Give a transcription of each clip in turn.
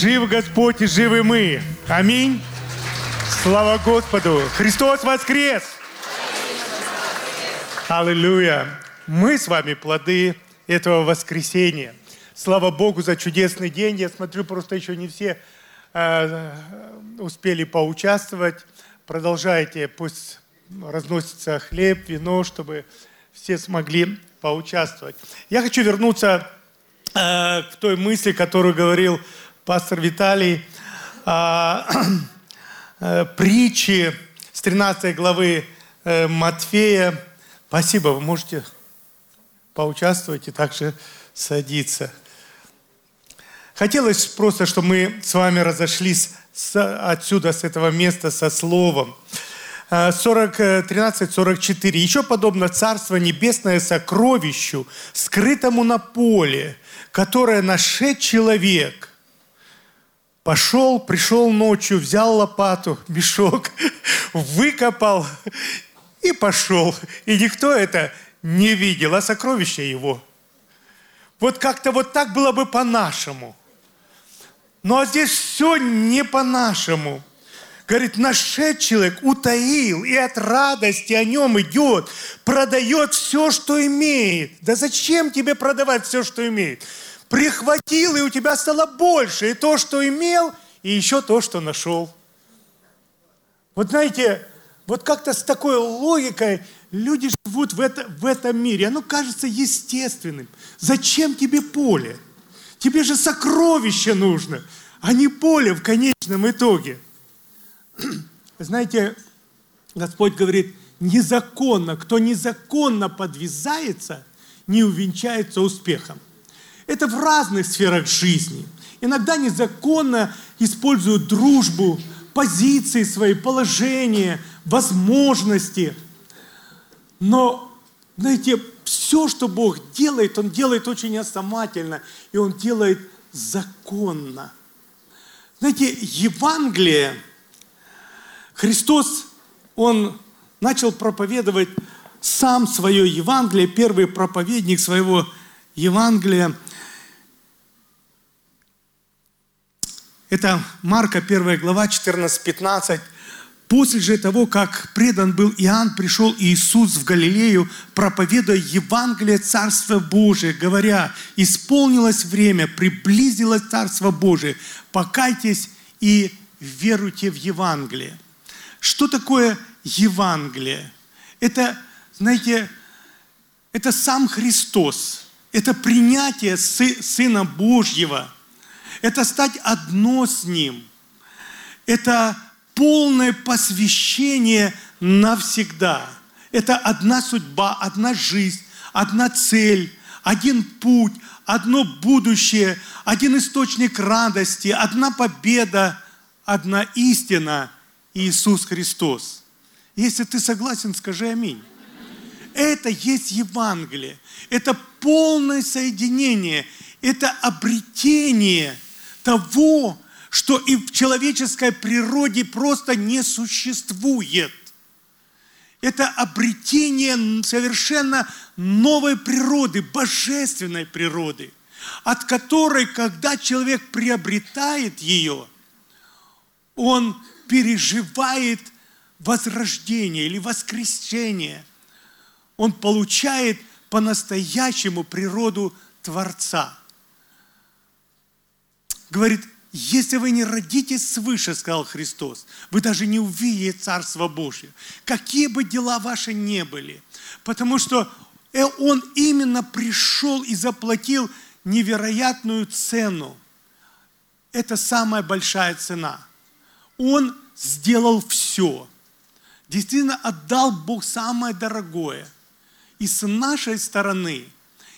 Жив Господь и живы мы. Аминь. Слава Господу. Христос воскрес! Аллилуйя. Мы с вами плоды этого воскресения. Слава Богу за чудесный день. Я смотрю, просто еще не все э, успели поучаствовать. Продолжайте, пусть разносится хлеб, вино, чтобы все смогли поучаствовать. Я хочу вернуться э, к той мысли, которую говорил пастор Виталий, э, э, притчи с 13 главы э, Матфея. Спасибо, вы можете поучаствовать и также садиться. Хотелось просто, чтобы мы с вами разошлись отсюда, с этого места, со словом. 40, 13, 44. «Еще подобно Царство Небесное сокровищу, скрытому на поле, которое нашед человек. Пошел, пришел ночью, взял лопату, мешок, выкопал и пошел. И никто это не видел, а сокровище его. Вот как-то вот так было бы по-нашему. Ну а здесь все не по-нашему. Говорит, нашед человек, утаил, и от радости о нем идет, продает все, что имеет. Да зачем тебе продавать все, что имеет? Прихватил, и у тебя стало больше. И то, что имел, и еще то, что нашел. Вот знаете, вот как-то с такой логикой люди живут в, это, в этом мире. Оно кажется естественным. Зачем тебе поле? Тебе же сокровище нужно, а не поле в конечном итоге. Знаете, Господь говорит, незаконно, кто незаконно подвязается, не увенчается успехом. Это в разных сферах жизни. Иногда незаконно используют дружбу, позиции свои, положения, возможности. Но, знаете, все, что Бог делает, Он делает очень основательно, и Он делает законно. Знаете, Евангелие – Христос, Он начал проповедовать сам свое Евангелие, первый проповедник своего Евангелия. Это Марка 1 глава 14-15. После же того, как предан был Иоанн, пришел Иисус в Галилею, проповедуя Евангелие Царства Божие, говоря, исполнилось время, приблизилось Царство Божие, покайтесь и веруйте в Евангелие. Что такое Евангелие? Это, знаете, это сам Христос. Это принятие Сына Божьего. Это стать одно с Ним. Это полное посвящение навсегда. Это одна судьба, одна жизнь, одна цель, один путь, одно будущее, один источник радости, одна победа, одна истина – Иисус Христос. Если ты согласен, скажи аминь. Это есть Евангелие. Это полное соединение. Это обретение того, что и в человеческой природе просто не существует. Это обретение совершенно новой природы, божественной природы, от которой, когда человек приобретает ее, он переживает возрождение или воскресение. Он получает по-настоящему природу Творца. Говорит, если вы не родитесь свыше, сказал Христос, вы даже не увидите Царство Божье. Какие бы дела ваши не были. Потому что э, Он именно пришел и заплатил невероятную цену. Это самая большая цена – он сделал все. Действительно отдал Бог самое дорогое. И с нашей стороны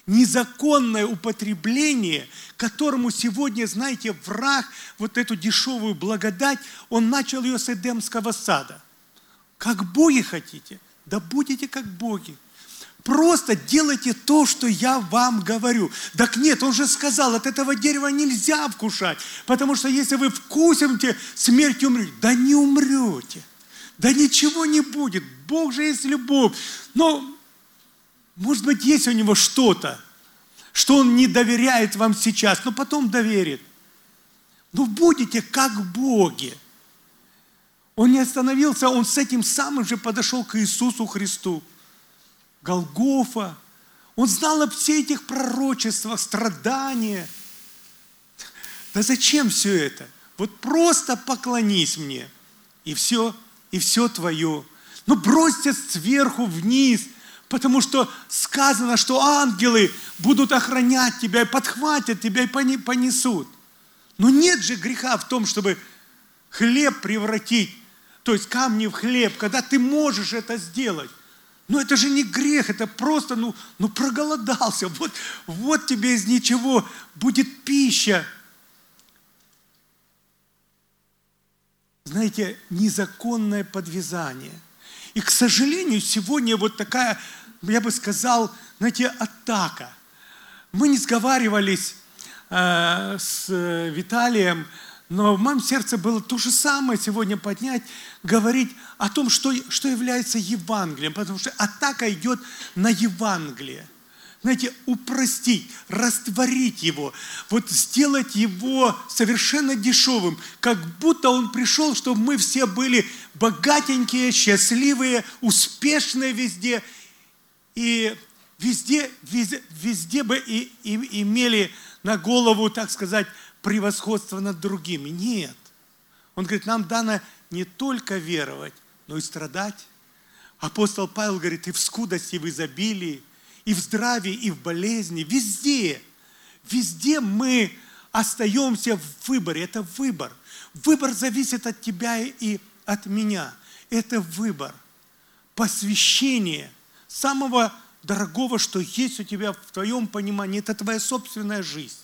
незаконное употребление, которому сегодня, знаете, враг, вот эту дешевую благодать, он начал ее с Эдемского сада. Как боги хотите? Да будете как боги. Просто делайте то, что я вам говорю. Так нет, он же сказал, от этого дерева нельзя вкушать, потому что если вы вкусите, смерть умрете. Да не умрете. Да ничего не будет. Бог же есть любовь. Но, может быть, есть у него что-то, что он не доверяет вам сейчас, но потом доверит. но будете как боги. Он не остановился, он с этим самым же подошел к Иисусу Христу. Голгофа. Он знал об всех этих пророчествах, страдания. Да зачем все это? Вот просто поклонись мне, и все, и все твое. Но бросьте сверху вниз, потому что сказано, что ангелы будут охранять тебя, и подхватят тебя и понесут. Но нет же греха в том, чтобы хлеб превратить то есть камни в хлеб, когда ты можешь это сделать. Но это же не грех, это просто, ну, ну проголодался. Вот, вот тебе из ничего будет пища. Знаете, незаконное подвязание. И, к сожалению, сегодня вот такая, я бы сказал, знаете, атака. Мы не сговаривались э, с Виталием, но в моем сердце было то же самое сегодня поднять, говорить о том, что, что является Евангелием, потому что атака идет на Евангелие. Знаете, упростить, растворить его, вот сделать его совершенно дешевым, как будто он пришел, чтобы мы все были богатенькие, счастливые, успешные везде, и везде, везде, везде бы и, и, имели на голову, так сказать, превосходство над другими. Нет. Он говорит, нам дано не только веровать, но и страдать. Апостол Павел говорит, и в скудости, и в изобилии, и в здравии, и в болезни, везде. Везде мы остаемся в выборе. Это выбор. Выбор зависит от тебя и от меня. Это выбор. Посвящение самого дорогого, что есть у тебя в твоем понимании, это твоя собственная жизнь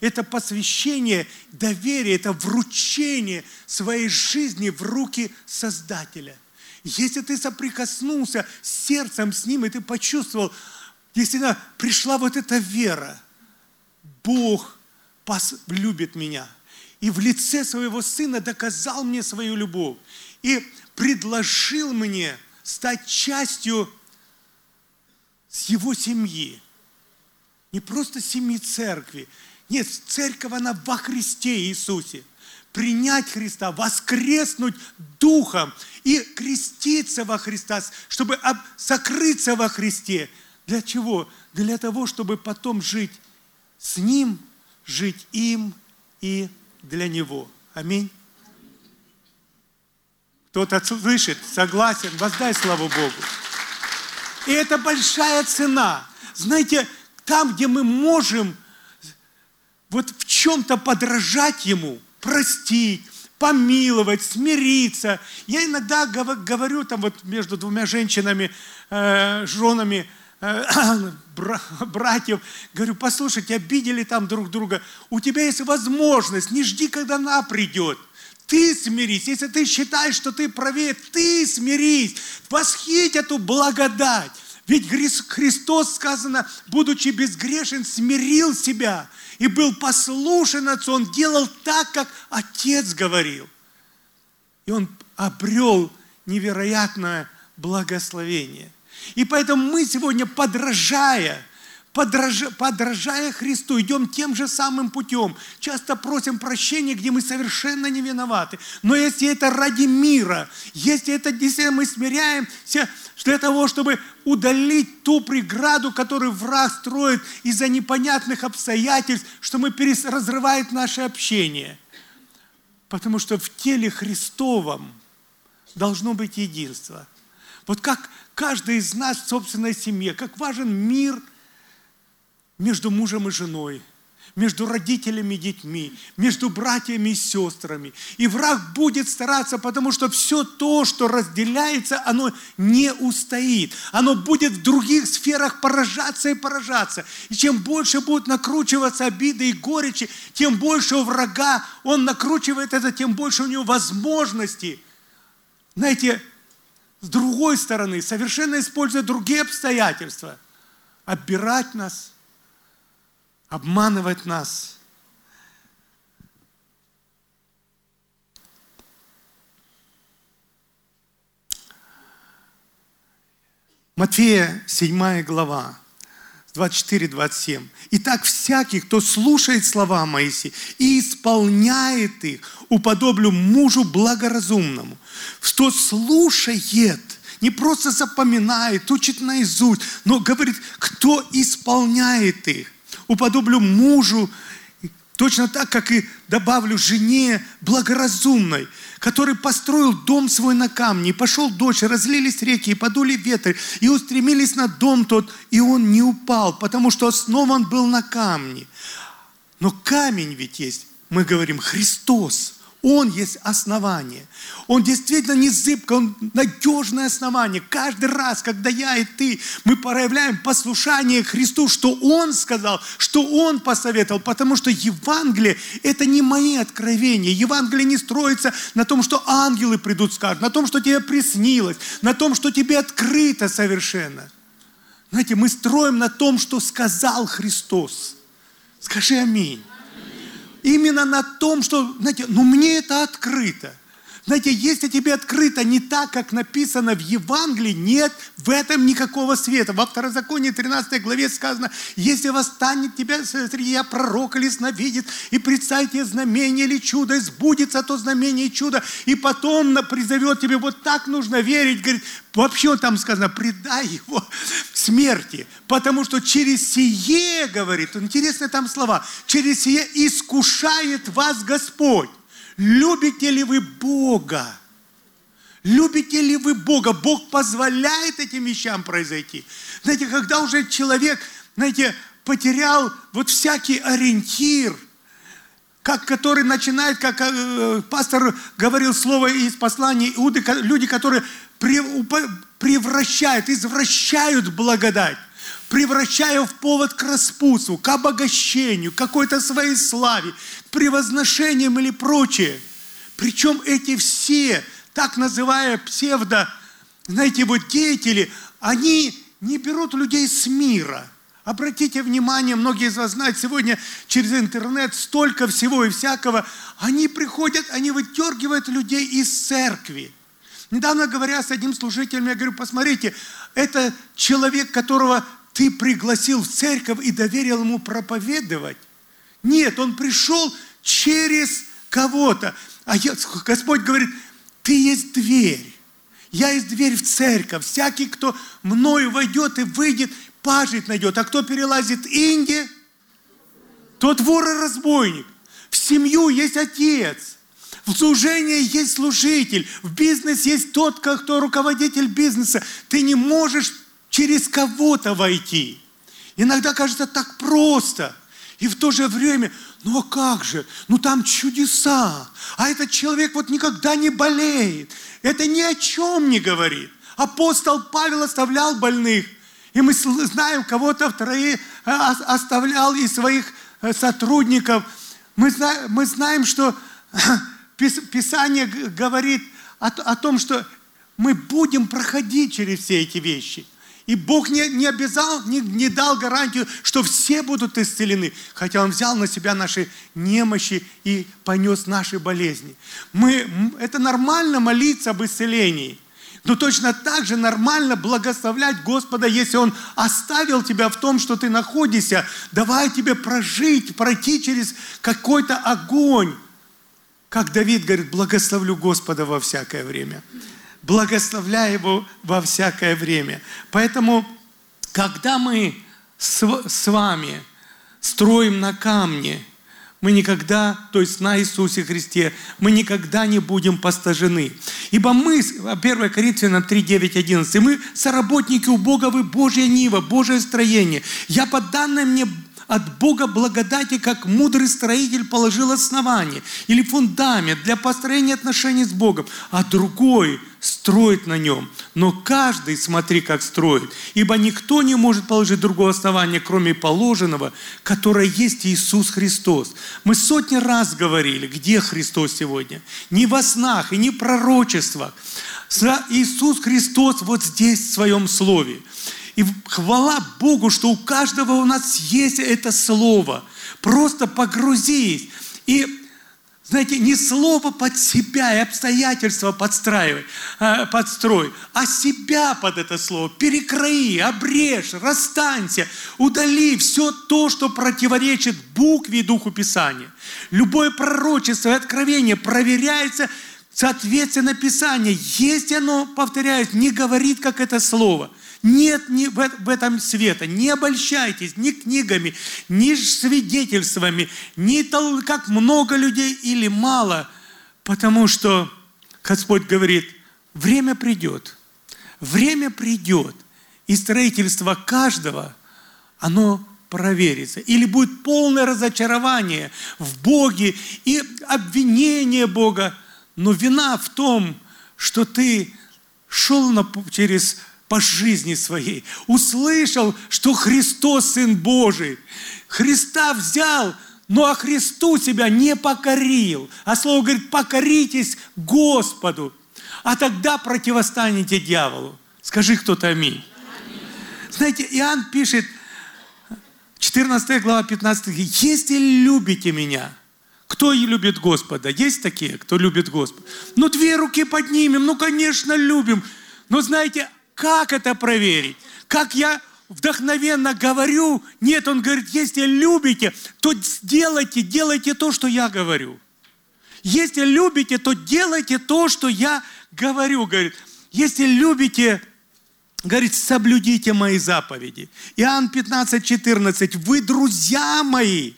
это посвящение, доверие, это вручение своей жизни в руки Создателя. Если ты соприкоснулся сердцем с Ним, и ты почувствовал, действительно пришла вот эта вера, Бог любит меня. И в лице своего Сына доказал мне свою любовь. И предложил мне стать частью с Его семьи. Не просто семьи церкви, нет, церковь, она во Христе Иисусе. Принять Христа, воскреснуть Духом и креститься во Христа, чтобы сокрыться во Христе. Для чего? Для того, чтобы потом жить с Ним, жить им и для Него. Аминь. Кто-то слышит, согласен, воздай славу Богу. И это большая цена. Знаете, там, где мы можем вот в чем-то подражать Ему, простить, помиловать, смириться. Я иногда говорю там вот между двумя женщинами, э, женами, братьев, говорю, послушайте, обидели там друг друга, у тебя есть возможность, не жди, когда она придет. Ты смирись. Если ты считаешь, что ты правее, ты смирись. Восхить эту благодать. Ведь Христос, сказано, будучи безгрешен, смирил себя и был послушен Отцу, он делал так, как Отец говорил. И он обрел невероятное благословение. И поэтому мы сегодня, подражая, подражая, подражая Христу, идем тем же самым путем. Часто просим прощения, где мы совершенно не виноваты. Но если это ради мира, если это действительно мы смиряемся для того, чтобы удалить ту преграду, которую враг строит из-за непонятных обстоятельств, что мы перес... разрывает наше общение. Потому что в теле Христовом должно быть единство. Вот как каждый из нас в собственной семье, как важен мир между мужем и женой – между родителями и детьми, между братьями и сестрами. И враг будет стараться, потому что все то, что разделяется, оно не устоит. Оно будет в других сферах поражаться и поражаться. И чем больше будут накручиваться обиды и горечи, тем больше у врага он накручивает это, тем больше у него возможностей. Знаете, с другой стороны, совершенно используя другие обстоятельства, обирать нас – обманывать нас. Матфея 7 глава, 24-27. Итак, всякий, кто слушает слова Моисея и исполняет их, уподоблю мужу благоразумному, что слушает, не просто запоминает, учит наизусть, но говорит, кто исполняет их, уподоблю мужу Точно так, как и добавлю жене благоразумной, который построил дом свой на камне, и пошел дождь, разлились реки, и подули ветры, и устремились на дом тот, и он не упал, потому что основан был на камне. Но камень ведь есть, мы говорим, Христос – он есть основание. Он действительно не зыбко, он надежное основание. Каждый раз, когда я и ты, мы проявляем послушание Христу, что Он сказал, что Он посоветовал, потому что Евангелие – это не мои откровения. Евангелие не строится на том, что ангелы придут скажут, на том, что тебе приснилось, на том, что тебе открыто совершенно. Знаете, мы строим на том, что сказал Христос. Скажи аминь именно на том, что, знаете, ну мне это открыто. Знаете, если тебе открыто не так, как написано в Евангелии, нет в этом никакого света. Во Второзаконии 13 главе сказано, если восстанет тебя среди я пророк или сновидит, и представите знамение или чудо, и сбудется то знамение и чудо, и потом призовет тебе, вот так нужно верить, говорит, вообще там сказано, предай его смерти, потому что через сие, говорит, интересные там слова, через сие искушает вас Господь. Любите ли вы Бога? Любите ли вы Бога? Бог позволяет этим вещам произойти. Знаете, когда уже человек, знаете, потерял вот всякий ориентир, как, который начинает, как э, пастор говорил слово из послания Иуды, люди, которые превращают, извращают благодать превращая в повод к распутству, к обогащению, к какой-то своей славе, к превозношениям или прочее. Причем эти все, так называемые псевдо, знаете, вот деятели, они не берут людей с мира. Обратите внимание, многие из вас знают, сегодня через интернет столько всего и всякого. Они приходят, они вытергивают людей из церкви. Недавно говоря с одним служителем, я говорю, посмотрите, это человек, которого ты пригласил в церковь и доверил ему проповедовать. Нет, он пришел через кого-то. А я, Господь говорит, ты есть дверь. Я есть дверь в церковь. Всякий, кто мною войдет и выйдет, пажить найдет. А кто перелазит Инди, тот вор и разбойник. В семью есть отец. В служении есть служитель. В бизнес есть тот, кто руководитель бизнеса. Ты не можешь через кого-то войти. Иногда кажется так просто. И в то же время, ну а как же? Ну там чудеса. А этот человек вот никогда не болеет. Это ни о чем не говорит. Апостол Павел оставлял больных. И мы знаем, кого-то вторые э, оставлял из своих э, сотрудников. Мы знаем, мы знаем что Писание говорит о том, что мы будем проходить через все эти вещи – и Бог не, не обязал, не, не дал гарантию, что все будут исцелены, хотя Он взял на себя наши немощи и понес наши болезни. Мы, это нормально молиться об исцелении. Но точно так же нормально благословлять Господа, если Он оставил тебя в том, что ты находишься. Давай тебе прожить, пройти через какой-то огонь. Как Давид говорит, благословлю Господа во всякое время благословляя Его во всякое время. Поэтому, когда мы с, вами строим на камне, мы никогда, то есть на Иисусе Христе, мы никогда не будем постажены. Ибо мы, 1 Коринфянам 3, 9, 11, мы соработники у Бога, вы Божья Нива, Божье строение. Я по данной мне от Бога благодати, как мудрый строитель положил основание или фундамент для построения отношений с Богом, а другой строит на нем. Но каждый, смотри, как строит. Ибо никто не может положить другого основания, кроме положенного, которое есть Иисус Христос. Мы сотни раз говорили, где Христос сегодня. Не во снах и не пророчествах. Иисус Христос вот здесь в своем слове. И хвала Богу, что у каждого у нас есть это слово. Просто погрузись. И знаете, не слово под себя и обстоятельства подстраивай, э, подстрой, а себя под это слово перекрои, обрежь, расстанься, удали все то, что противоречит букве и духу Писания. Любое пророчество и откровение проверяется соответственно Писания. Если оно, повторяюсь, не говорит, как это слово – нет ни в этом света. Не обольщайтесь ни книгами, ни свидетельствами, ни тол- как много людей или мало. Потому что Господь говорит, время придет. Время придет. И строительство каждого, оно проверится. Или будет полное разочарование в Боге и обвинение Бога. Но вина в том, что ты шел на, через по жизни своей, услышал, что Христос Сын Божий. Христа взял, но а Христу себя не покорил. А слово говорит, покоритесь Господу, а тогда противостанете дьяволу. Скажи кто-то аминь. аминь. Знаете, Иоанн пишет, 14 глава, 15 стих, «Если любите меня, кто и любит Господа? Есть такие, кто любит Господа? Ну, две руки поднимем, ну, конечно, любим. Но знаете, как это проверить? Как я вдохновенно говорю? Нет, он говорит, если любите, то делайте, делайте то, что я говорю. Если любите, то делайте то, что я говорю. Говорит, если любите, говорит, соблюдите мои заповеди. Иоанн 15, 14. Вы друзья мои,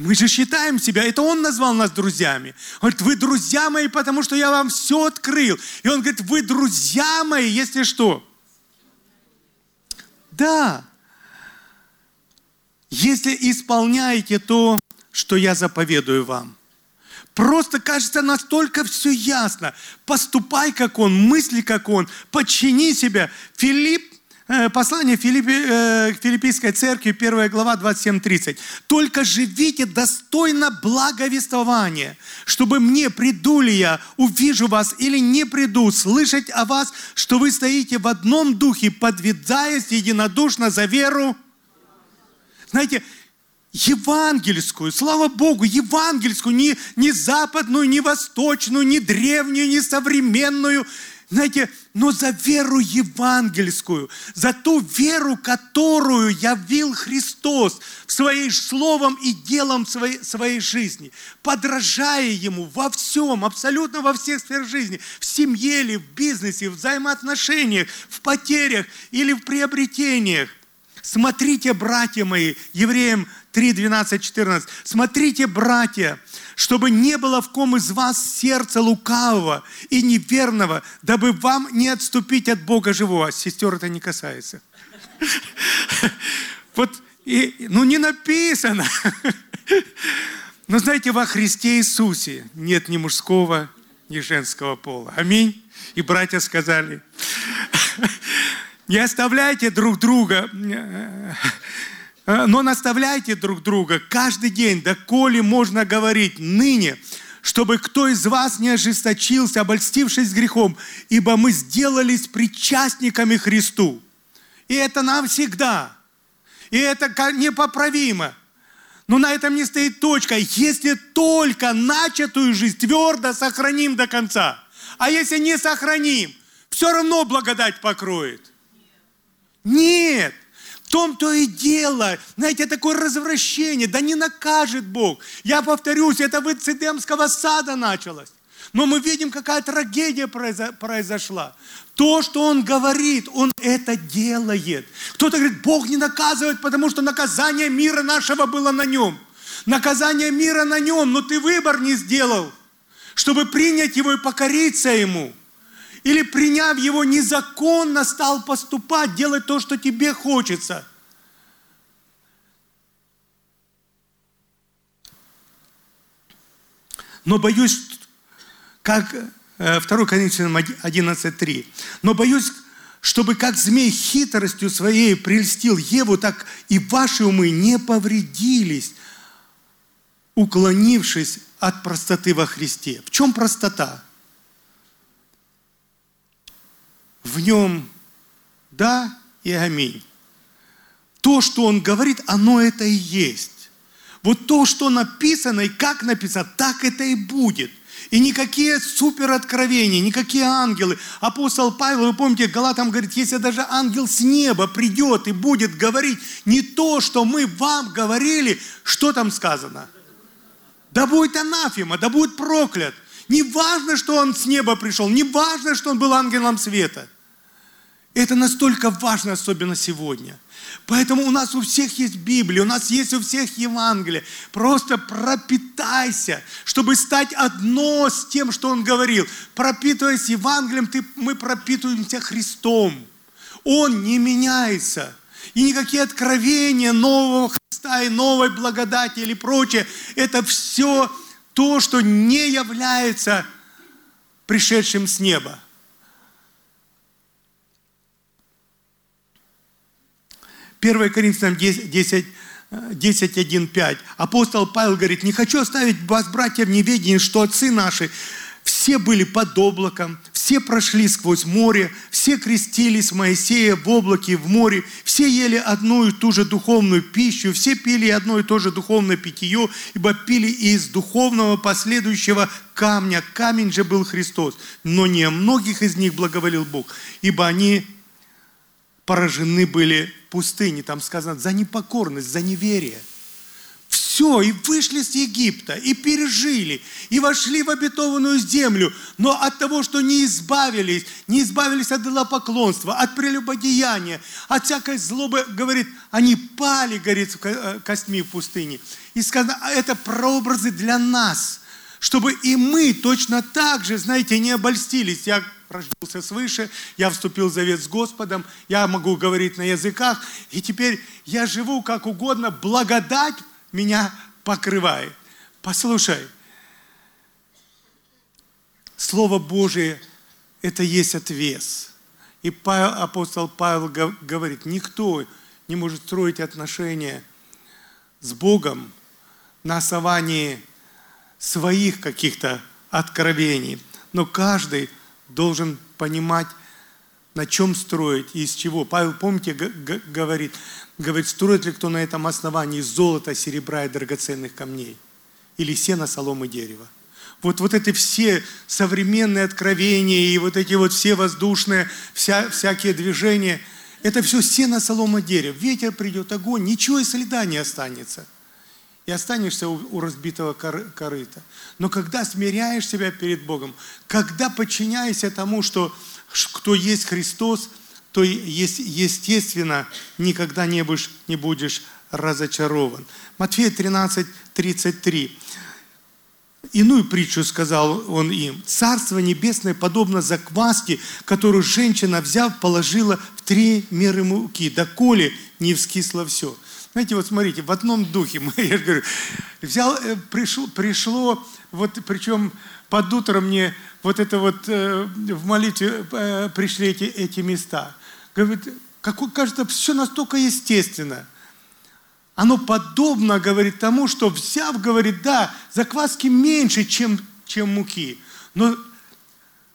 мы же считаем себя, это Он назвал нас друзьями. Он говорит, вы друзья мои, потому что я вам все открыл. И Он говорит, вы друзья мои, если что. Да. Если исполняете то, что я заповедую вам. Просто кажется настолько все ясно. Поступай, как Он, мысли, как Он, подчини себя. Филипп послание Филиппи, э, Филиппийской церкви, 1 глава, 27-30. «Только живите достойно благовествования, чтобы мне, приду ли я, увижу вас или не приду, слышать о вас, что вы стоите в одном духе, подвязаясь единодушно за веру». Знаете, евангельскую, слава Богу, евангельскую, не, не западную, не восточную, не древнюю, не современную, знаете, но за веру евангельскую, за ту веру, которую явил Христос в своей словом и делом своей, своей жизни, подражая Ему во всем, абсолютно во всех сферах жизни, в семье или в бизнесе, в взаимоотношениях, в потерях или в приобретениях. Смотрите, братья мои, Евреям 3, 12, 14. Смотрите, братья, чтобы не было в ком из вас сердца лукавого и неверного, дабы вам не отступить от Бога живого. Сестер это не касается. Вот, ну не написано. Но знаете, во Христе Иисусе нет ни мужского, ни женского пола. Аминь. И братья сказали, не оставляйте друг друга но наставляйте друг друга каждый день, доколе можно говорить ныне, чтобы кто из вас не ожесточился, обольстившись грехом, ибо мы сделались причастниками Христу. И это нам всегда. И это непоправимо. Но на этом не стоит точка. Если только начатую жизнь твердо сохраним до конца. А если не сохраним, все равно благодать покроет. Нет том-то и дело. Знаете, такое развращение. Да не накажет Бог. Я повторюсь, это в Эдемского сада началось. Но мы видим, какая трагедия произошла. То, что Он говорит, Он это делает. Кто-то говорит, Бог не наказывает, потому что наказание мира нашего было на Нем. Наказание мира на Нем, но ты выбор не сделал, чтобы принять Его и покориться Ему. Или приняв его незаконно, стал поступать, делать то, что тебе хочется. Но боюсь, как 2 э, Коринфянам 11.3, но боюсь, чтобы как змей хитростью своей прельстил Еву, так и ваши умы не повредились, уклонившись от простоты во Христе. В чем простота? В нем да и аминь. То, что он говорит, оно это и есть. Вот то, что написано и как написано, так это и будет. И никакие супер откровения, никакие ангелы. Апостол Павел, вы помните, Галатам говорит, если даже ангел с неба придет и будет говорить не то, что мы вам говорили, что там сказано? Да будет анафема, да будет проклят. Не важно, что он с неба пришел, не важно, что он был ангелом света. Это настолько важно, особенно сегодня – Поэтому у нас у всех есть Библия, у нас есть у всех Евангелие. Просто пропитайся, чтобы стать одно с тем, что Он говорил. Пропитываясь Евангелием, ты, мы пропитываемся Христом. Он не меняется. И никакие откровения нового Христа и новой благодати или прочее, это все то, что не является пришедшим с неба. 1 Коринфянам 10, 10 10, 1, 5. Апостол Павел говорит, не хочу оставить вас, братья, в неведении, что отцы наши все были под облаком, все прошли сквозь море, все крестились Моисея в облаке, в море, все ели одну и ту же духовную пищу, все пили одно и то же духовное питье, ибо пили из духовного последующего камня. Камень же был Христос, но не многих из них благоволил Бог, ибо они поражены были пустыне, там сказано, за непокорность, за неверие. Все, и вышли с Египта, и пережили, и вошли в обетованную землю, но от того, что не избавились, не избавились от идолопоклонства, от прелюбодеяния, от всякой злобы, говорит, они пали, говорит, э, костьми в пустыне. И сказано, а это прообразы для нас, чтобы и мы точно так же, знаете, не обольстились. Я рождался свыше, я вступил в завет с Господом, я могу говорить на языках, и теперь я живу как угодно, благодать меня покрывает. Послушай, Слово Божие – это есть отвес. И апостол Павел говорит, никто не может строить отношения с Богом на основании своих каких-то откровений. Но каждый должен понимать, на чем строить и из чего. Павел, помните, говорит, говорит, строит ли кто на этом основании золота, серебра и драгоценных камней? Или сена, соломы, дерева? Вот, вот эти все современные откровения и вот эти вот все воздушные, вся, всякие движения, это все сено, солома, дерево. Ветер придет, огонь, ничего и следа не останется – и останешься у, у разбитого корыта. Но когда смиряешь себя перед Богом, когда подчиняешься тому, что кто есть Христос, то есть, естественно, никогда не будешь, не будешь разочарован. Матфея 13, 33. Иную притчу сказал он им. Царство небесное подобно закваске, которую женщина, взяв, положила в три меры муки, доколе не вскисло все. Знаете, вот смотрите, в одном духе, я же говорю, взял, э, пришло, пришло, вот причем под утро мне вот это вот э, в молитве э, пришли эти, эти места. Говорит, как, кажется, все настолько естественно. Оно подобно, говорит, тому, что взяв, говорит, да, закваски меньше, чем, чем муки. Но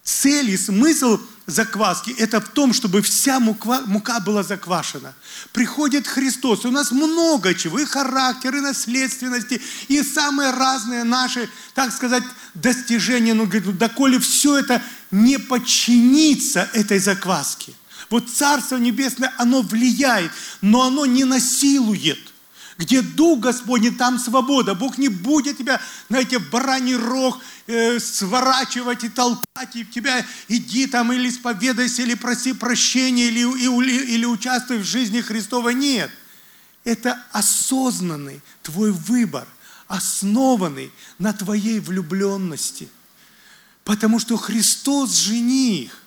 цель и смысл – закваски, это в том, чтобы вся мука, мука была заквашена. Приходит Христос, у нас много чего, и характер, и наследственности, и самые разные наши, так сказать, достижения. Но, говорит, ну, доколе все это не подчинится этой закваске. Вот Царство Небесное, оно влияет, но оно не насилует – где Дух Господний, там свобода. Бог не будет тебя, знаете, в бараний рог э, сворачивать и толкать, и тебя иди там или исповедайся, или проси прощения, или, или, или участвуй в жизни Христова. Нет. Это осознанный твой выбор, основанный на твоей влюбленности. Потому что Христос жених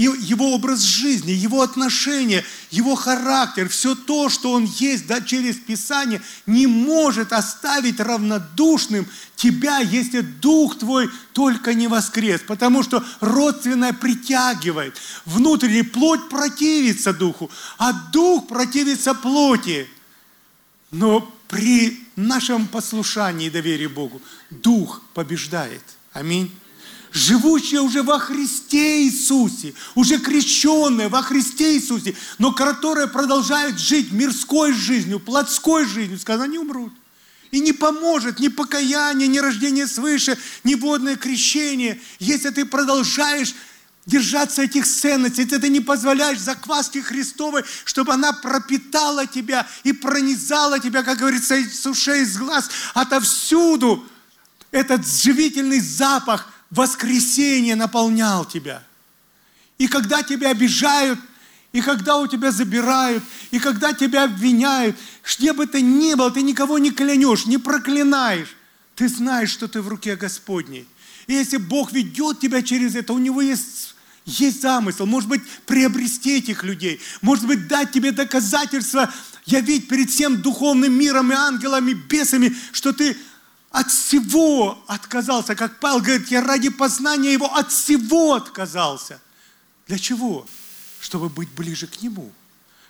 и его образ жизни, его отношения, его характер, все то, что он есть да, через Писание, не может оставить равнодушным тебя, если Дух твой только не воскрес. Потому что родственное притягивает. Внутренняя плоть противится Духу, а Дух противится плоти. Но при нашем послушании и доверии Богу Дух побеждает. Аминь живущие уже во Христе Иисусе, уже крещенные во Христе Иисусе, но которые продолжают жить мирской жизнью, плотской жизнью, сказано, они умрут. И не поможет ни покаяние, ни рождение свыше, ни водное крещение, если ты продолжаешь держаться этих ценностей, ты не позволяешь закваске Христовой, чтобы она пропитала тебя и пронизала тебя, как говорится, из ушей, из глаз, отовсюду. Этот живительный запах воскресения наполнял тебя. И когда тебя обижают, и когда у тебя забирают, и когда тебя обвиняют, где бы ты ни был, ты никого не клянешь, не проклинаешь. Ты знаешь, что ты в руке Господней. И если Бог ведет тебя через это, у Него есть, есть замысел. Может быть, приобрести этих людей. Может быть, дать тебе доказательства, явить перед всем духовным миром и ангелами, бесами, что ты от всего отказался. Как Павел говорит, я ради познания Его от всего отказался. Для чего? чтобы быть ближе к Нему,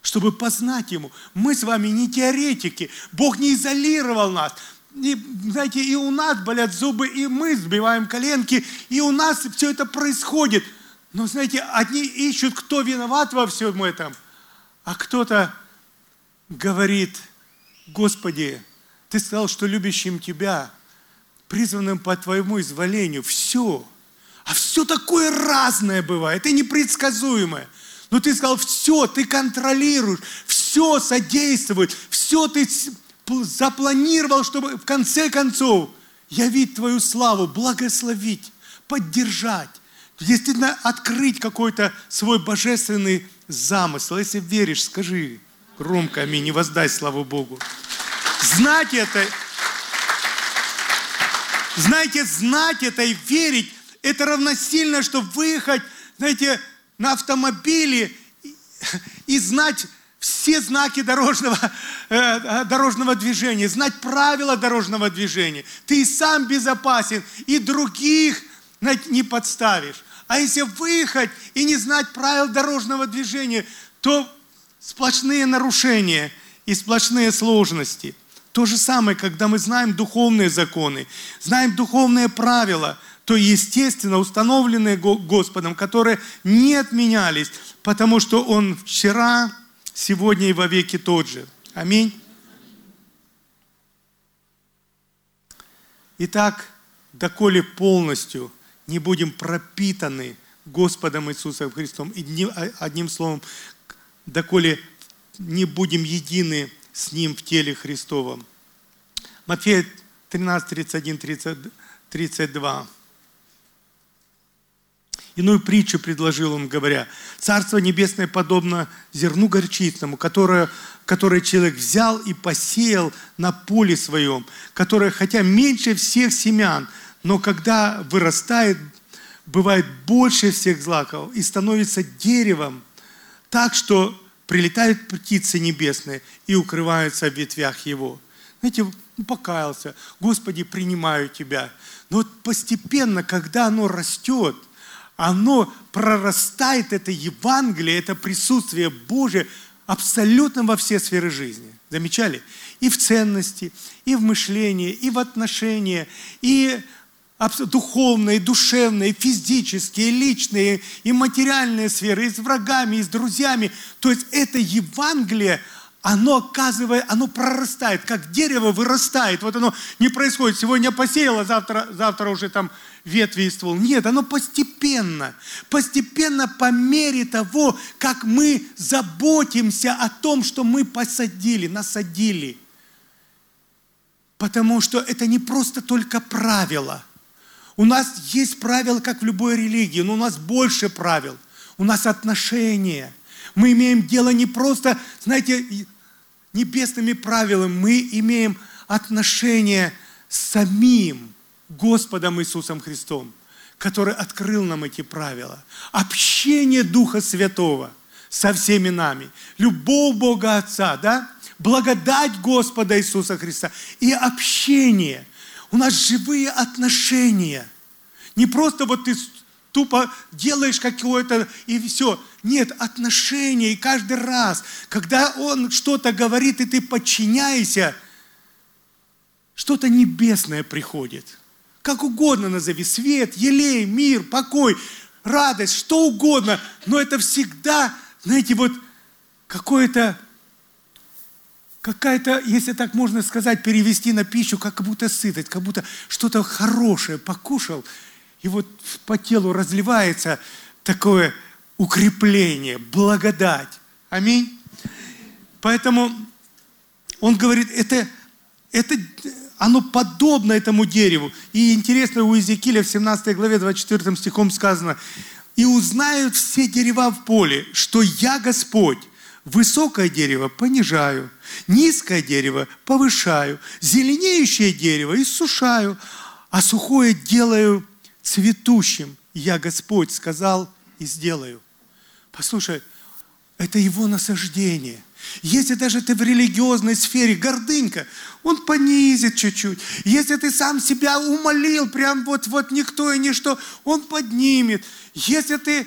чтобы познать Ему. Мы с вами не теоретики. Бог не изолировал нас. И, знаете, и у нас болят зубы, и мы сбиваем коленки, и у нас все это происходит. Но, знаете, одни ищут, кто виноват во всем этом, а кто-то говорит, Господи, Ты сказал, что любящим Тебя, призванным по Твоему изволению, все. А все такое разное бывает и непредсказуемое – но ты сказал, все, ты контролируешь, все содействует, все ты запланировал, чтобы в конце концов явить твою славу, благословить, поддержать. Действительно, открыть какой-то свой божественный замысел. Если веришь, скажи громко аминь и воздай славу Богу. Знать это, знаете, знать это и верить, это равносильно, что выехать, знаете, на автомобиле и знать все знаки дорожного, э, дорожного движения, знать правила дорожного движения. Ты и сам безопасен, и других не подставишь. А если выехать и не знать правил дорожного движения, то сплошные нарушения и сплошные сложности. То же самое, когда мы знаем духовные законы, знаем духовные правила – то естественно установленные Господом, которые не отменялись, потому что Он вчера, сегодня и во веки тот же. Аминь. Итак, доколе полностью не будем пропитаны Господом Иисусом Христом, а, одним словом, доколе не будем едины с Ним в теле Христовом. Матфея 13, 31, 30, 32. Иную притчу предложил он, говоря, «Царство небесное подобно зерну горчичному, которое, которое человек взял и посеял на поле своем, которое, хотя меньше всех семян, но когда вырастает, бывает больше всех злаков и становится деревом, так что прилетают птицы небесные и укрываются в ветвях его». Знаете, покаялся, Господи, принимаю Тебя. Но вот постепенно, когда оно растет – оно прорастает, это Евангелие, это присутствие Божие абсолютно во все сферы жизни. Замечали? И в ценности, и в мышлении, и в отношения, и духовные, душевные, физические, личные, и материальные сферы, и с врагами, и с друзьями. То есть это Евангелие – оно оказывает, оно прорастает, как дерево вырастает. Вот оно не происходит, сегодня посеяло, завтра, завтра уже там ветви и ствол. Нет, оно постепенно, постепенно по мере того, как мы заботимся о том, что мы посадили, насадили. Потому что это не просто только правила. У нас есть правила, как в любой религии, но у нас больше правил. У нас отношения – мы имеем дело не просто, знаете, небесными правилами, мы имеем отношение с самим Господом Иисусом Христом, который открыл нам эти правила. Общение Духа Святого со всеми нами. Любовь Бога Отца, да? Благодать Господа Иисуса Христа и общение. У нас живые отношения. Не просто вот ты тупо делаешь какое-то и все. Нет, отношения. И каждый раз, когда он что-то говорит, и ты подчиняешься, что-то небесное приходит. Как угодно назови. Свет, елей, мир, покой, радость, что угодно. Но это всегда, знаете, вот какое-то какая-то, если так можно сказать, перевести на пищу, как будто сытость, как будто что-то хорошее покушал, и вот по телу разливается такое укрепление, благодать. Аминь. Поэтому он говорит, это, это оно подобно этому дереву. И интересно, у Иезекииля в 17 главе 24 стихом сказано, «И узнают все дерева в поле, что я Господь, высокое дерево понижаю, низкое дерево повышаю, зеленеющее дерево иссушаю, а сухое делаю цветущим. Я Господь сказал и сделаю». Послушай, это его насаждение – если даже ты в религиозной сфере гордынька, он понизит чуть-чуть. Если ты сам себя умолил, прям вот-вот никто и ничто, он поднимет. Если ты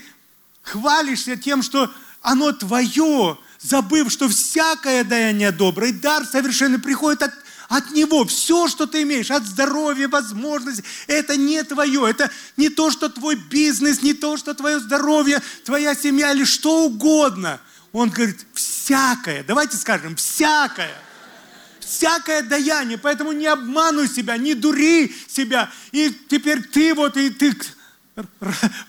хвалишься тем, что оно твое, забыв, что всякое даяние доброе, дар совершенно приходит от, от Него. Все, что ты имеешь, от здоровья, возможностей, это не твое. Это не то, что твой бизнес, не то, что твое здоровье, твоя семья или что угодно – он говорит, всякое, давайте скажем, всякое. Всякое даяние, поэтому не обмануй себя, не дури себя. И теперь ты вот, и ты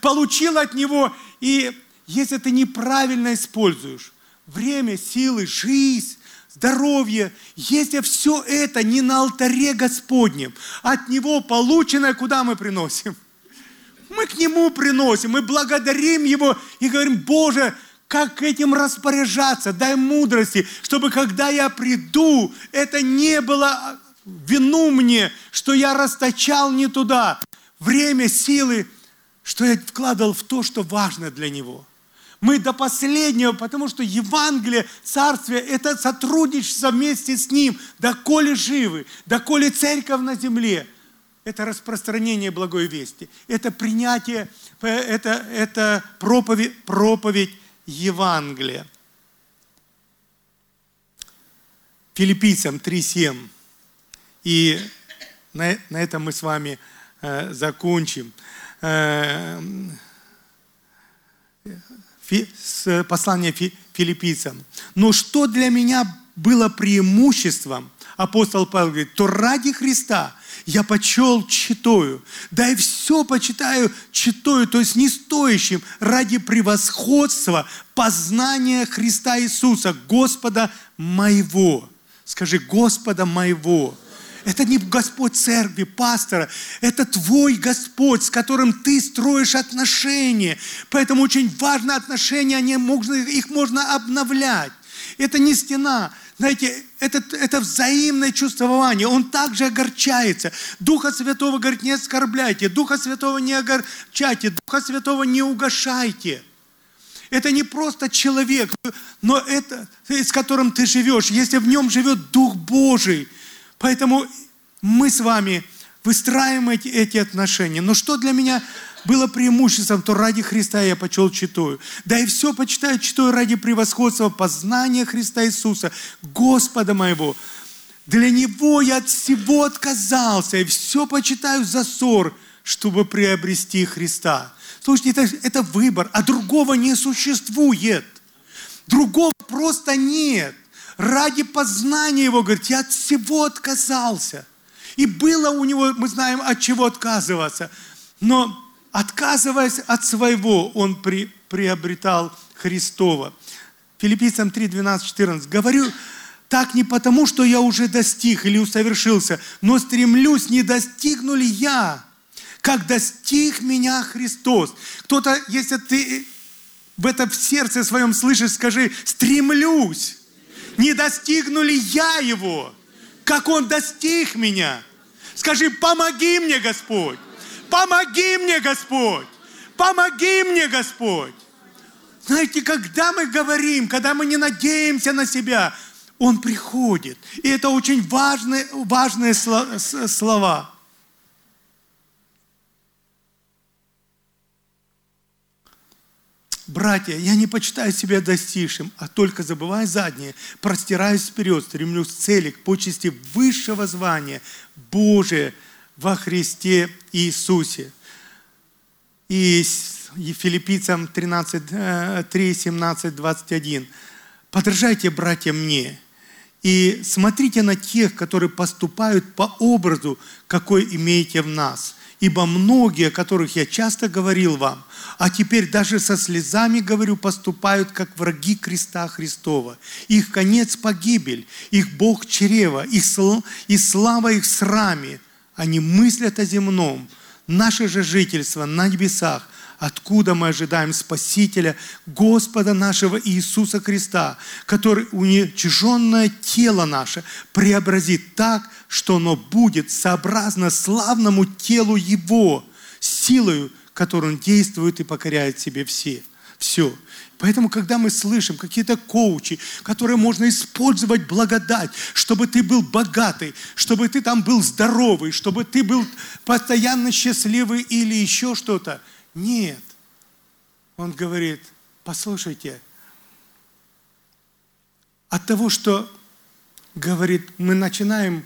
получил от него. И если ты неправильно используешь время, силы, жизнь, здоровье, если все это не на алтаре Господнем, от Него полученное, куда мы приносим? Мы к Нему приносим, мы благодарим Его и говорим, Боже, как этим распоряжаться, дай мудрости, чтобы когда я приду, это не было вину мне, что я расточал не туда. Время, силы, что я вкладывал в то, что важно для него. Мы до последнего, потому что Евангелие, Царствие, это сотрудничество вместе с Ним, доколе живы, доколе церковь на земле. Это распространение благой вести, это принятие, это, это проповедь, проповедь Евангелия. Филиппийцам 3.7. И на, на этом мы с вами э, закончим. Э, с послания фи, филиппийцам. Но что для меня было преимуществом, апостол Павел говорит, то ради Христа я почел читою. Да и все почитаю читою, то есть не стоящим, ради превосходства познания Христа Иисуса, Господа моего. Скажи, Господа моего. Это не Господь церкви, пастора. Это твой Господь, с которым ты строишь отношения. Поэтому очень важно отношения, они их можно обновлять. Это не стена, знаете, это, это взаимное чувствование. Он также огорчается. Духа Святого говорит, не оскорбляйте. Духа Святого не огорчайте. Духа Святого не угошайте. Это не просто человек, но это, с которым ты живешь, если в нем живет Дух Божий. Поэтому мы с вами выстраиваем эти, эти отношения. Но что для меня было преимуществом, то ради Христа я почел читаю. Да и все почитаю, читаю ради превосходства познания Христа Иисуса, Господа моего. Для Него я от всего отказался, и все почитаю за ссор, чтобы приобрести Христа. Слушайте, это, это выбор, а другого не существует. Другого просто нет. Ради познания Его, говорит, я от всего отказался. И было у него, мы знаем, от чего отказываться. Но отказываясь от своего, он при, приобретал Христова. Филиппийцам 3, 12, 14. Говорю так не потому, что я уже достиг или усовершился, но стремлюсь, не достигну ли я, как достиг меня Христос. Кто-то, если ты в этом в сердце своем слышишь, скажи, стремлюсь, не достигну ли я его, как он достиг меня. Скажи, помоги мне, Господь. Помоги мне, Господь! Помоги мне, Господь! Знаете, когда мы говорим, когда мы не надеемся на себя, Он приходит. И это очень важные, важные слова. Братья, я не почитаю себя достигшим, а только забывая заднее, простираюсь вперед, стремлюсь к цели, к почести высшего звания Божия – во Христе Иисусе. И Филиппийцам 13, 3, 17, 21. Подражайте, братья, мне, И смотрите на тех, которые поступают по образу, какой имеете в нас. Ибо многие, о которых я часто говорил вам, а теперь даже со слезами, говорю, поступают, как враги креста Христова. Их конец – погибель, их Бог – чрево, их сл... и слава их сраме. Они мыслят о земном. Наше же жительство на небесах, откуда мы ожидаем Спасителя, Господа нашего Иисуса Христа, который уничиженное тело наше преобразит так, что оно будет сообразно славному телу Его, силою, которой Он действует и покоряет себе все. Все. Поэтому, когда мы слышим какие-то коучи, которые можно использовать благодать, чтобы ты был богатый, чтобы ты там был здоровый, чтобы ты был постоянно счастливый или еще что-то – нет. Он говорит, послушайте, от того, что, говорит, мы начинаем,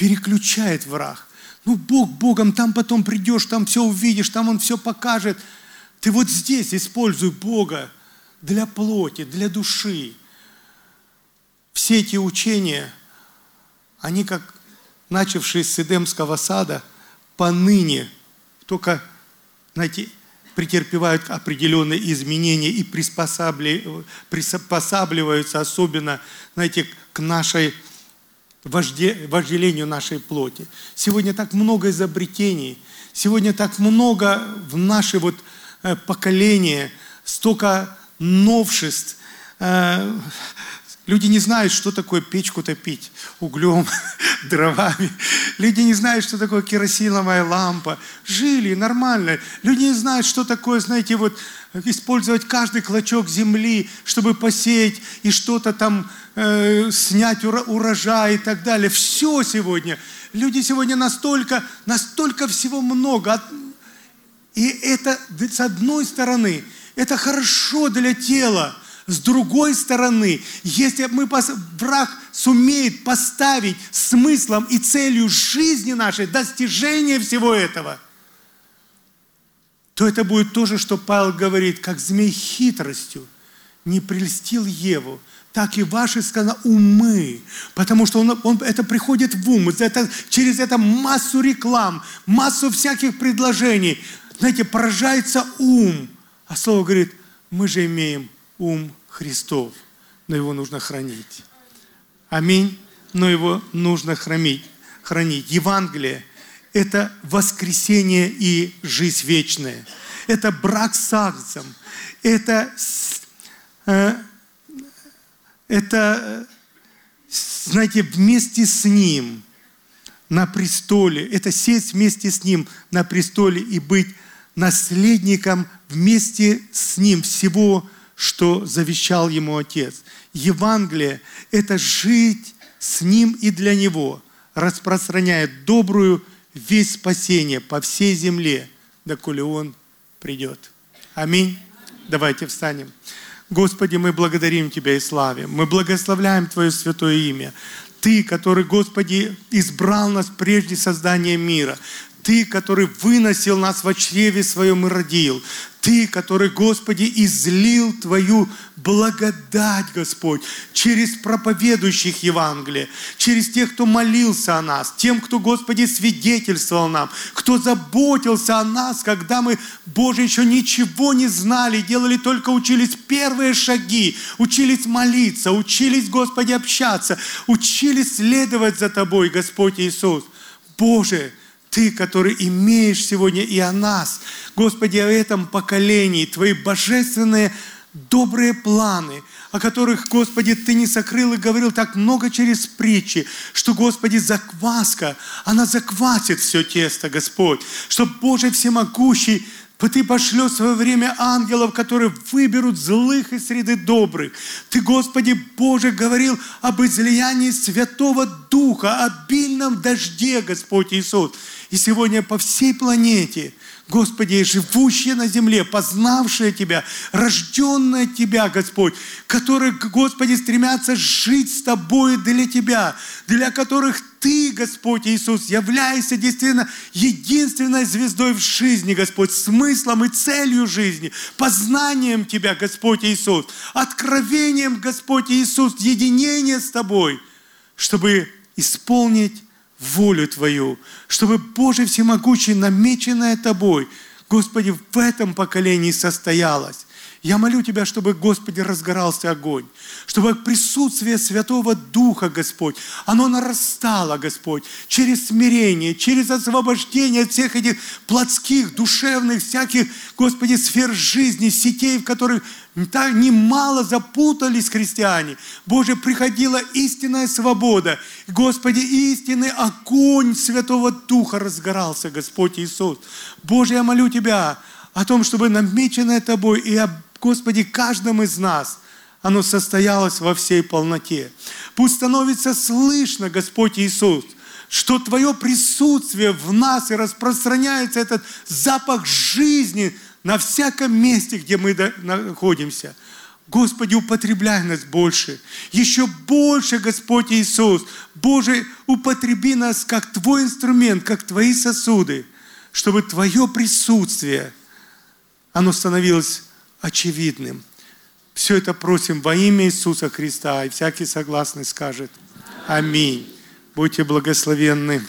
переключает враг. Ну, Бог Богом, там потом придешь, там все увидишь, там Он все покажет. Ты вот здесь используй Бога для плоти, для души. Все эти учения, они как начавшие с Эдемского сада, поныне, только, знаете, претерпевают определенные изменения и приспосабливаются особенно, знаете, к нашей вожде, вожделению нашей плоти. Сегодня так много изобретений, сегодня так много в наше вот э, поколение, столько новшеств, э, Люди не знают, что такое печку топить углем, дровами. Люди не знают, что такое керосиновая лампа. Жили нормально. Люди не знают, что такое, знаете, вот использовать каждый клочок земли, чтобы посеять и что-то там э, снять урожай и так далее. Все сегодня. Люди сегодня настолько, настолько всего много. И это, с одной стороны, это хорошо для тела, с другой стороны, если мы, враг сумеет поставить смыслом и целью жизни нашей достижение всего этого, то это будет то же, что Павел говорит, как змей хитростью не прельстил Еву, так и ваши, сказано, умы. Потому что он, он, это приходит в ум. Это, через это массу реклам, массу всяких предложений. Знаете, поражается ум. А слово говорит, мы же имеем ум Христов, но его нужно хранить. Аминь. Но его нужно хранить. хранить. Евангелие – это воскресение и жизнь вечная. Это брак с Агнцем. Это, э, это, знаете, вместе с Ним на престоле. Это сесть вместе с Ним на престоле и быть наследником вместе с Ним всего что завещал ему Отец. Евангелие – это жить с Ним и для Него, распространяя добрую весть спасения по всей земле, доколе Он придет. Аминь. Давайте встанем. Господи, мы благодарим Тебя и славим. Мы благословляем Твое святое имя. Ты, который, Господи, избрал нас прежде создания мира. Ты, который выносил нас в чреве своем и родил. Ты, который, Господи, излил Твою благодать, Господь, через проповедующих Евангелие, через тех, кто молился о нас, тем, кто, Господи, свидетельствовал нам, кто заботился о нас, когда мы, Боже, еще ничего не знали, делали только учились первые шаги, учились молиться, учились, Господи, общаться, учились следовать за Тобой, Господь Иисус. Боже, ты, который имеешь сегодня и о нас, Господи, о этом поколении, Твои божественные добрые планы, о которых, Господи, Ты не сокрыл и говорил так много через притчи, что, Господи, закваска, она заквасит все тесто, Господь, что Боже Всемогущий ты пошлешь в свое время ангелов, которые выберут злых из среды добрых. Ты, Господи Боже, говорил об излиянии Святого Духа, обильном дожде, Господь Иисус. И сегодня по всей планете – Господи, живущие на земле, познавшие Тебя, рожденные Тебя, Господь, которые, Господи, стремятся жить с Тобой для Тебя, для которых Ты, Господь Иисус, являешься действительно единственной звездой в жизни, Господь, смыслом и целью жизни, познанием Тебя, Господь Иисус, откровением, Господь Иисус, единение с Тобой. чтобы исполнить волю Твою, чтобы, Боже всемогущий, намеченное Тобой, Господи, в этом поколении состоялось. Я молю Тебя, чтобы, Господи, разгорался огонь, чтобы присутствие Святого Духа, Господь, оно нарастало, Господь, через смирение, через освобождение от всех этих плотских, душевных, всяких, Господи, сфер жизни, сетей, в которых так немало запутались христиане. Боже, приходила истинная свобода. Господи, истинный огонь Святого Духа разгорался, Господь Иисус. Боже, я молю Тебя о том, чтобы намеченное Тобой и об Господи, каждом из нас оно состоялось во всей полноте. Пусть становится слышно, Господь Иисус, что Твое присутствие в нас и распространяется этот запах жизни на всяком месте, где мы находимся. Господи, употребляй нас больше. Еще больше, Господь Иисус. Боже, употреби нас как Твой инструмент, как Твои сосуды, чтобы Твое присутствие, оно становилось очевидным. Все это просим во имя Иисуса Христа. И всякий согласный скажет Аминь. Будьте благословенны.